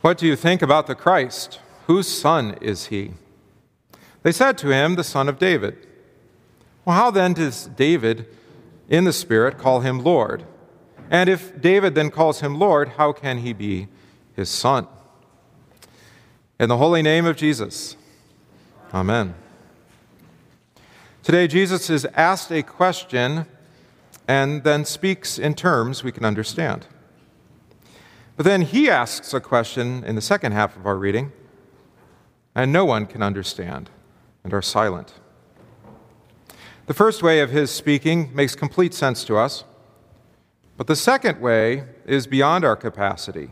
What do you think about the Christ? Whose son is he? They said to him, The son of David. Well, how then does David in the Spirit call him Lord? And if David then calls him Lord, how can he be his son? In the holy name of Jesus, Amen. Today, Jesus is asked a question and then speaks in terms we can understand. But then he asks a question in the second half of our reading, and no one can understand and are silent. The first way of his speaking makes complete sense to us, but the second way is beyond our capacity.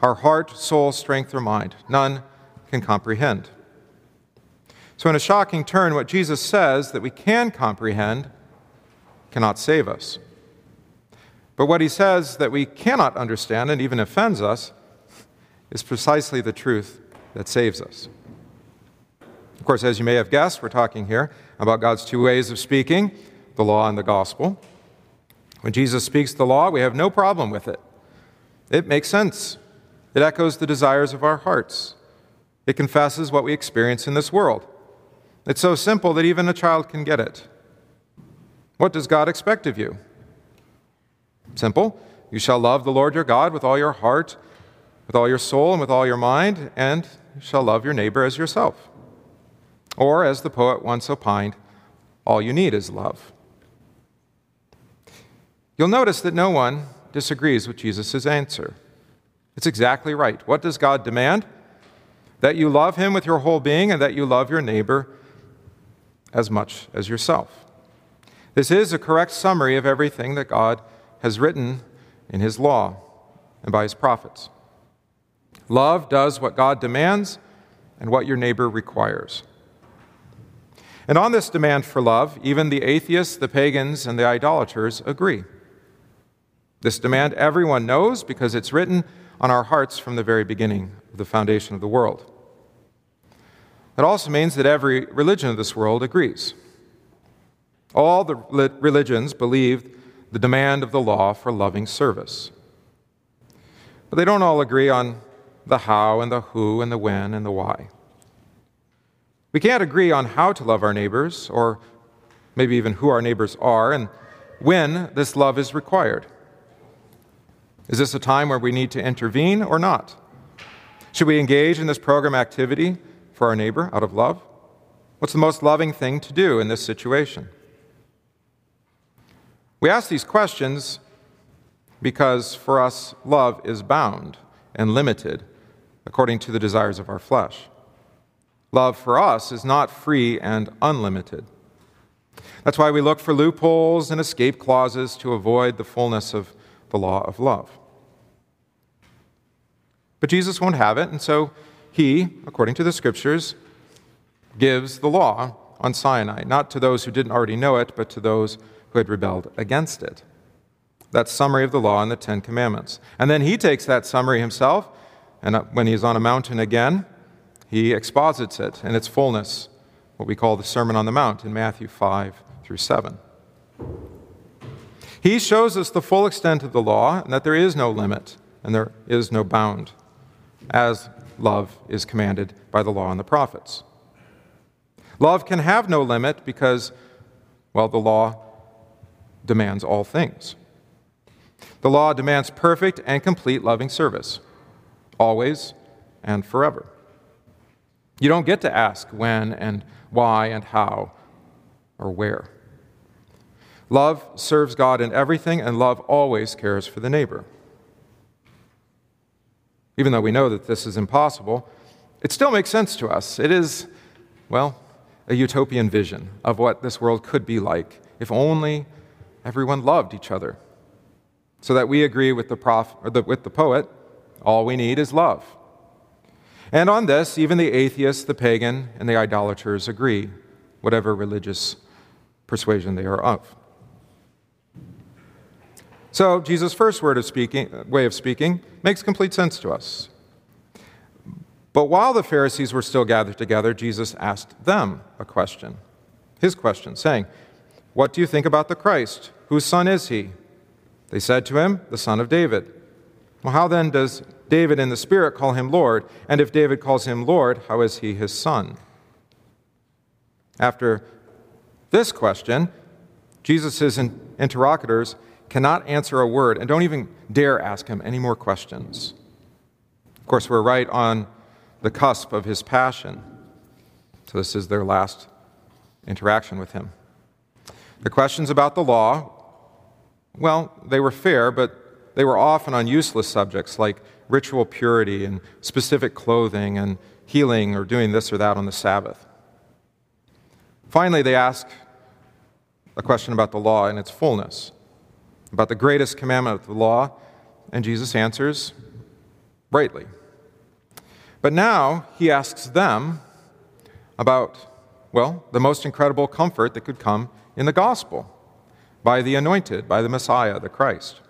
Our heart, soul, strength, or mind, none can comprehend. So, in a shocking turn, what Jesus says that we can comprehend cannot save us. But what he says that we cannot understand and even offends us is precisely the truth that saves us. Of course, as you may have guessed, we're talking here about God's two ways of speaking the law and the gospel. When Jesus speaks the law, we have no problem with it. It makes sense. It echoes the desires of our hearts. It confesses what we experience in this world. It's so simple that even a child can get it. What does God expect of you? Simple. You shall love the Lord your God with all your heart, with all your soul, and with all your mind, and shall love your neighbor as yourself. Or, as the poet once opined, all you need is love. You'll notice that no one disagrees with Jesus' answer. It's exactly right. What does God demand? That you love him with your whole being and that you love your neighbor as much as yourself. This is a correct summary of everything that God has written in His law and by His prophets. Love does what God demands and what your neighbor requires. And on this demand for love, even the atheists, the pagans, and the idolaters agree. This demand everyone knows because it's written on our hearts from the very beginning of the foundation of the world. It also means that every religion of this world agrees. All the religions believed the demand of the law for loving service. But they don't all agree on the how and the who and the when and the why. We can't agree on how to love our neighbors, or maybe even who our neighbors are, and when this love is required. Is this a time where we need to intervene or not? Should we engage in this program activity for our neighbor out of love? What's the most loving thing to do in this situation? We ask these questions because for us, love is bound and limited according to the desires of our flesh. Love for us is not free and unlimited. That's why we look for loopholes and escape clauses to avoid the fullness of the law of love. But Jesus won't have it, and so he, according to the scriptures, gives the law on Sinai, not to those who didn't already know it, but to those who had rebelled against it. That summary of the law and the Ten Commandments. And then he takes that summary himself, and when he's on a mountain again, he exposits it in its fullness, what we call the Sermon on the Mount in Matthew 5 through 7. He shows us the full extent of the law and that there is no limit and there is no bound, as love is commanded by the law and the prophets. Love can have no limit because, well, the law demands all things. The law demands perfect and complete loving service, always and forever. You don't get to ask when and why and how or where. Love serves God in everything, and love always cares for the neighbor. Even though we know that this is impossible, it still makes sense to us. It is, well, a utopian vision of what this world could be like if only everyone loved each other. So that we agree with the, prof, the, with the poet, all we need is love. And on this, even the atheist, the pagan, and the idolaters agree, whatever religious persuasion they are of. So, Jesus' first word of speaking, way of speaking makes complete sense to us. But while the Pharisees were still gathered together, Jesus asked them a question, his question, saying, What do you think about the Christ? Whose son is he? They said to him, The son of David. Well, how then does David in the Spirit call him Lord? And if David calls him Lord, how is he his son? After this question, Jesus' interlocutors cannot answer a word and don't even dare ask him any more questions. Of course, we're right on the cusp of his passion. So, this is their last interaction with him. The questions about the law, well, they were fair, but they were often on useless subjects like ritual purity and specific clothing and healing or doing this or that on the Sabbath. Finally, they ask a question about the law in its fullness, about the greatest commandment of the law, and Jesus answers rightly. But now he asks them about, well, the most incredible comfort that could come in the gospel by the anointed, by the Messiah, the Christ.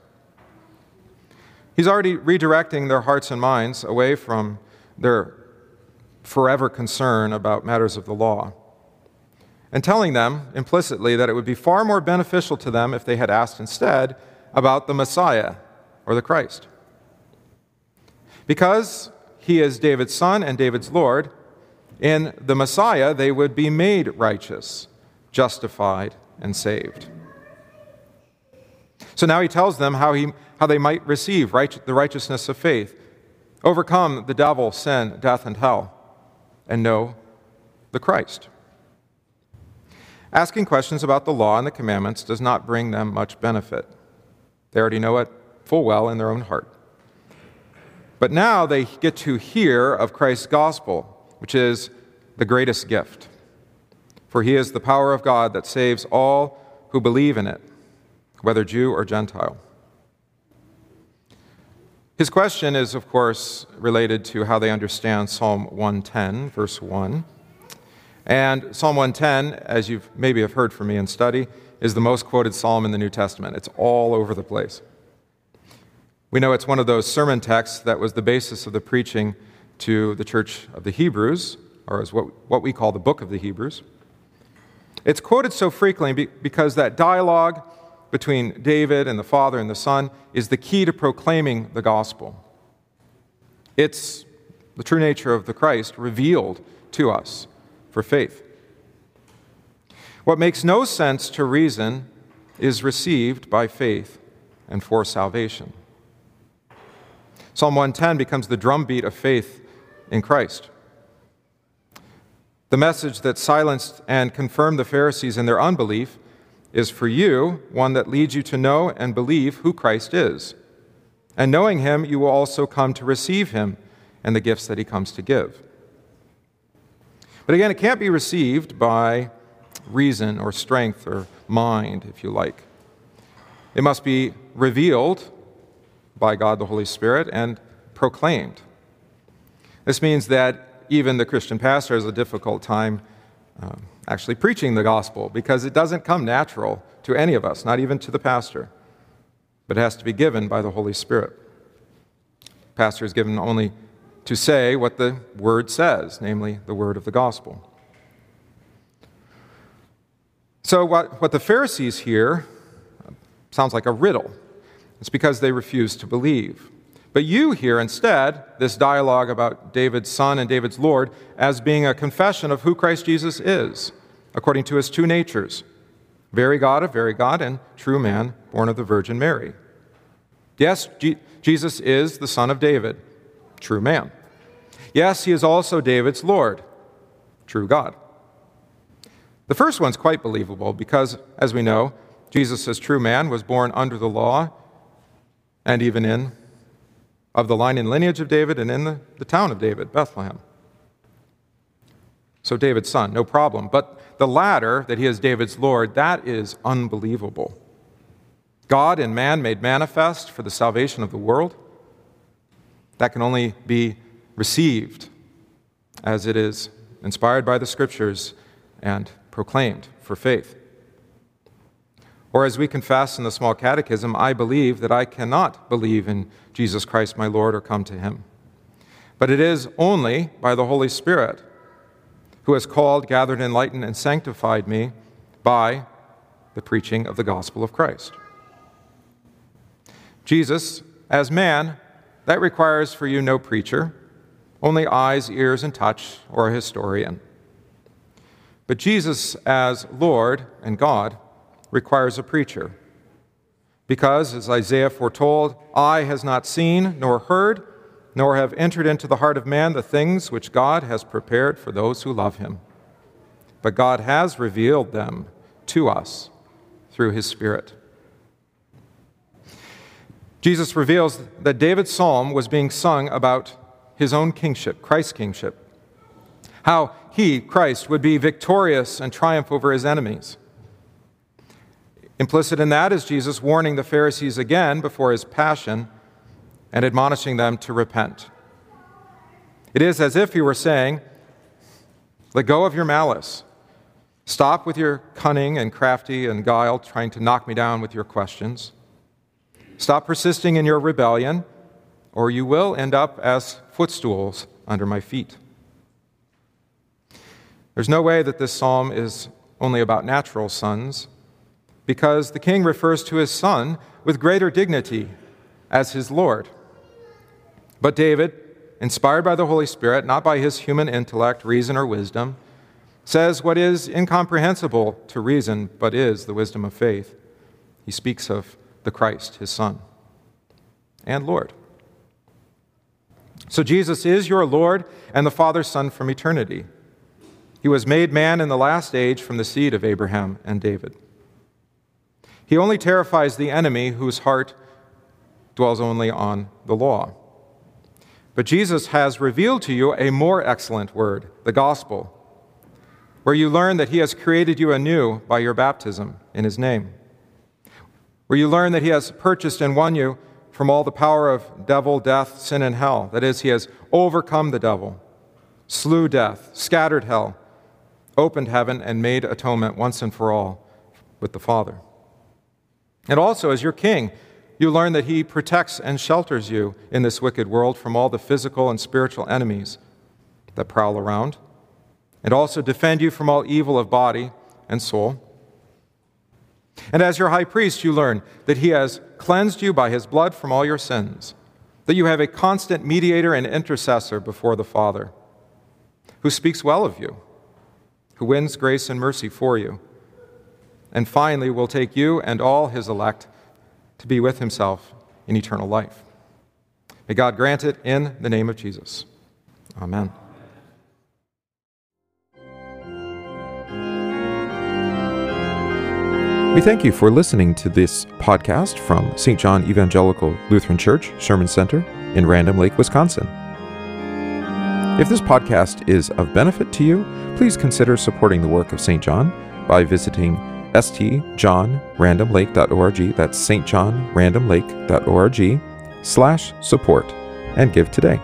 He's already redirecting their hearts and minds away from their forever concern about matters of the law and telling them implicitly that it would be far more beneficial to them if they had asked instead about the Messiah or the Christ. Because he is David's son and David's Lord, in the Messiah they would be made righteous, justified, and saved. So now he tells them how, he, how they might receive right, the righteousness of faith, overcome the devil, sin, death, and hell, and know the Christ. Asking questions about the law and the commandments does not bring them much benefit. They already know it full well in their own heart. But now they get to hear of Christ's gospel, which is the greatest gift. For he is the power of God that saves all who believe in it, whether Jew or Gentile. His question is, of course, related to how they understand Psalm 110, verse 1. And Psalm 110, as you maybe have heard from me in study, is the most quoted psalm in the New Testament. It's all over the place. We know it's one of those sermon texts that was the basis of the preaching to the church of the Hebrews, or as what, what we call the book of the Hebrews. It's quoted so frequently because that dialogue between David and the Father and the Son is the key to proclaiming the gospel. It's the true nature of the Christ revealed to us for faith. What makes no sense to reason is received by faith and for salvation. Psalm 110 becomes the drumbeat of faith in Christ. The message that silenced and confirmed the Pharisees in their unbelief is for you one that leads you to know and believe who Christ is. And knowing him, you will also come to receive him and the gifts that he comes to give. But again, it can't be received by reason or strength or mind, if you like. It must be revealed by God the Holy Spirit and proclaimed. This means that even the Christian pastor has a difficult time um, actually preaching the gospel because it doesn't come natural to any of us, not even to the pastor, but it has to be given by the Holy Spirit. pastor is given only to say what the word says, namely the word of the gospel. So, what, what the Pharisees hear sounds like a riddle. It's because they refuse to believe. But you hear instead this dialogue about David's son and David's Lord as being a confession of who Christ Jesus is, according to his two natures very God of very God and true man, born of the Virgin Mary. Yes, G- Jesus is the son of David, true man. Yes, he is also David's Lord, true God. The first one's quite believable because, as we know, Jesus, as true man, was born under the law and even in of the line and lineage of David and in the, the town of David, Bethlehem. So David's son, no problem. But the latter, that he is David's Lord, that is unbelievable. God and man made manifest for the salvation of the world. That can only be received as it is inspired by the scriptures and proclaimed for faith. Or as we confess in the small catechism, I believe that I cannot believe in Jesus Christ my Lord or come to him. But it is only by the Holy Spirit who has called, gathered, enlightened, and sanctified me by the preaching of the gospel of Christ. Jesus, as man, that requires for you no preacher, only eyes, ears, and touch, or a historian. But Jesus, as Lord and God, requires a preacher. Because, as Isaiah foretold, eye has not seen nor heard, nor have entered into the heart of man the things which God has prepared for those who love him. But God has revealed them to us through his Spirit. Jesus reveals that David's psalm was being sung about his own kingship, Christ's kingship. How he, Christ, would be victorious and triumph over his enemies. Implicit in that is Jesus warning the Pharisees again before his passion and admonishing them to repent. It is as if he were saying, Let go of your malice. Stop with your cunning and crafty and guile, trying to knock me down with your questions. Stop persisting in your rebellion, or you will end up as footstools under my feet. There's no way that this psalm is only about natural sons, because the king refers to his son with greater dignity as his Lord. But David, inspired by the Holy Spirit, not by his human intellect, reason, or wisdom, says what is incomprehensible to reason, but is the wisdom of faith. He speaks of the Christ, his Son, and Lord. So Jesus is your Lord and the Father's Son from eternity. He was made man in the last age from the seed of Abraham and David. He only terrifies the enemy whose heart dwells only on the law. But Jesus has revealed to you a more excellent word, the gospel, where you learn that he has created you anew by your baptism in his name, where you learn that he has purchased and won you from all the power of devil, death, sin, and hell. That is, he has overcome the devil, slew death, scattered hell, opened heaven, and made atonement once and for all with the Father. And also, as your king, you learn that he protects and shelters you in this wicked world from all the physical and spiritual enemies that prowl around, and also defend you from all evil of body and soul. And as your high priest, you learn that he has cleansed you by his blood from all your sins, that you have a constant mediator and intercessor before the Father, who speaks well of you, who wins grace and mercy for you, and finally will take you and all his elect to be with himself in eternal life. May God grant it in the name of Jesus. Amen. We thank you for listening to this podcast from St. John Evangelical Lutheran Church, Sherman Center in Random Lake, Wisconsin. If this podcast is of benefit to you, please consider supporting the work of St. John by visiting stjohnrandomlake.org, that's stjohnrandomlake.org, slash support, and give today.